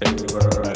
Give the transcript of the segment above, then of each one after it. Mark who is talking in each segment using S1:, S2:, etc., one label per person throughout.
S1: Yeah.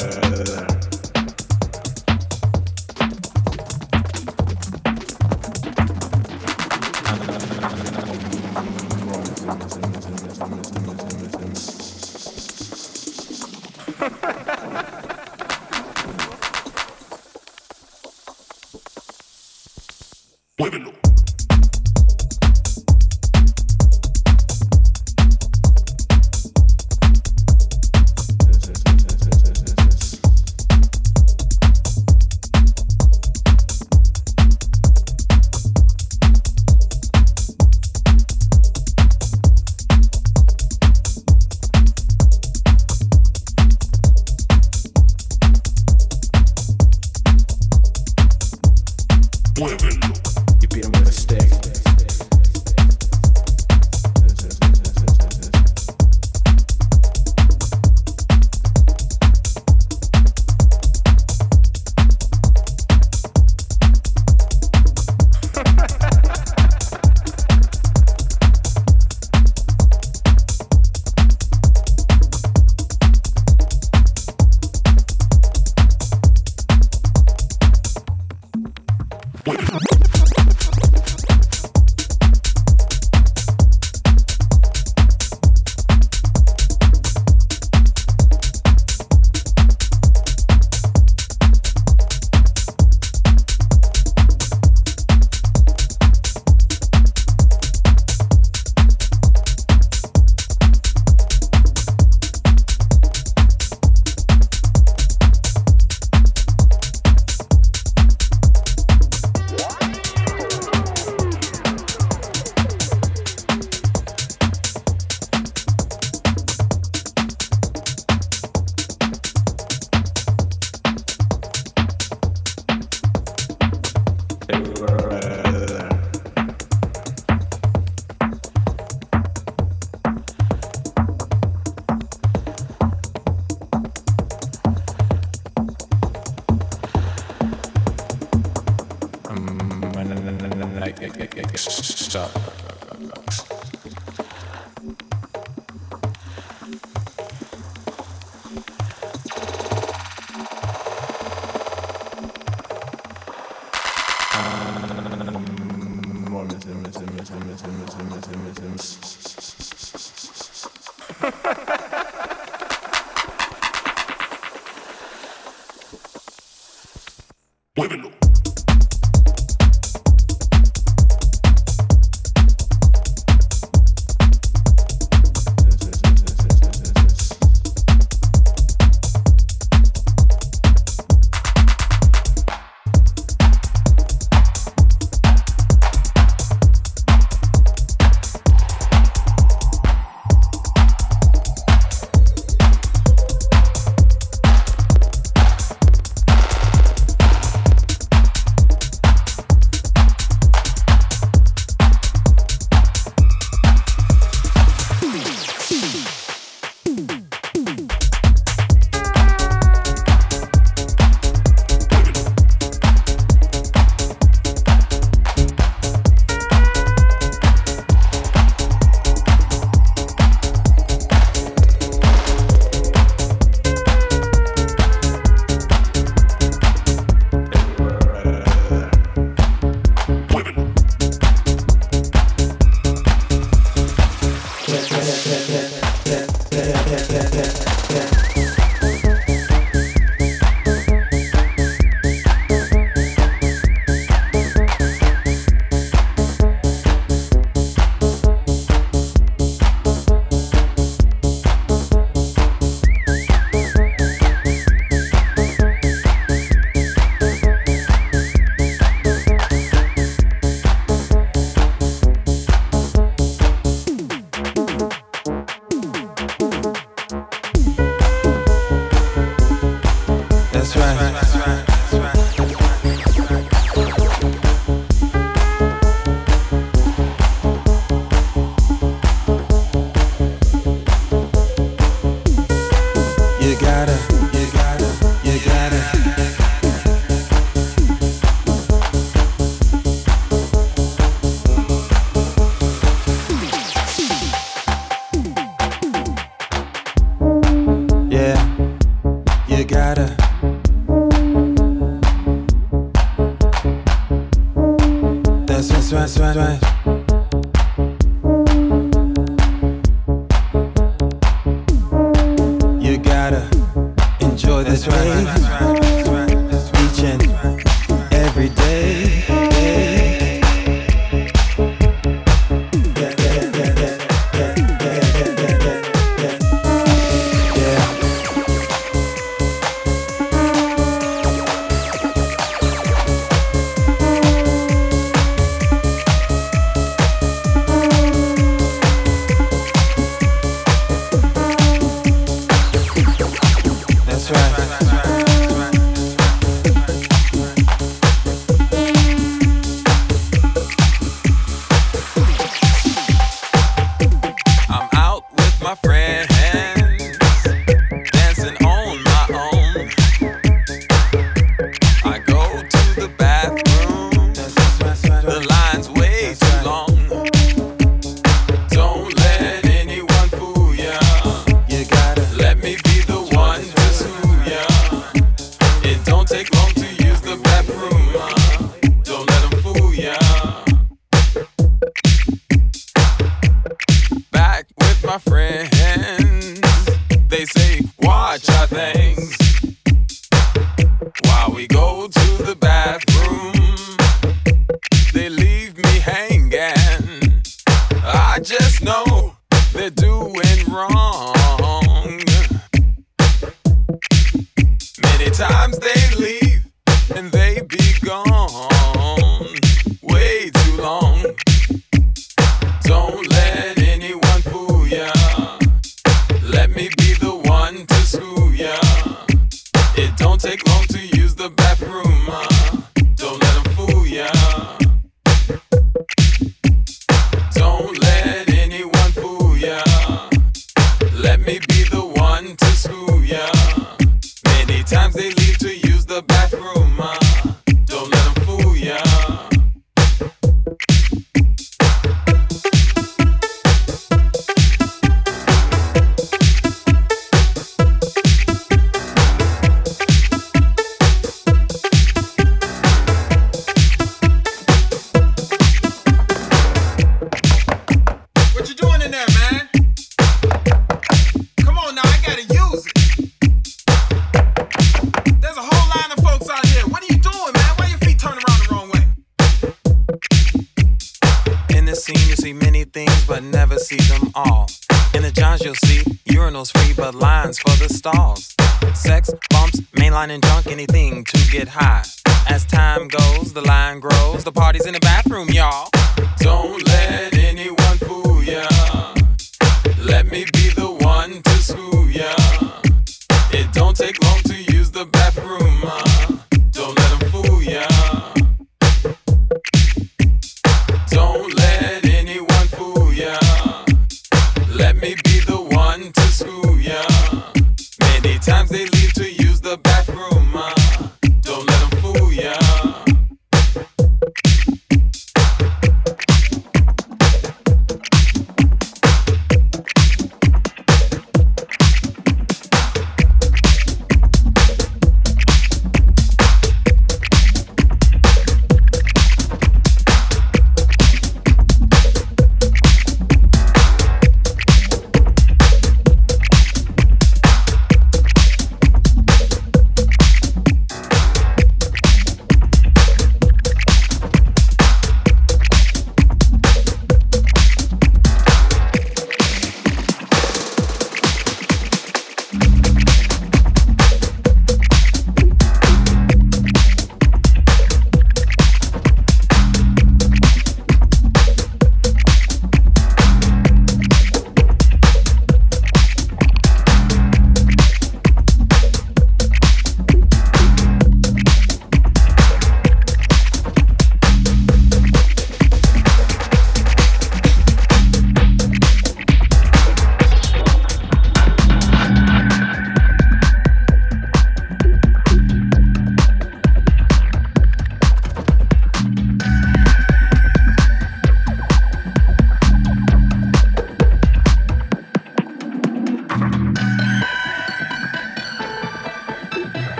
S2: Party's in the bathroom,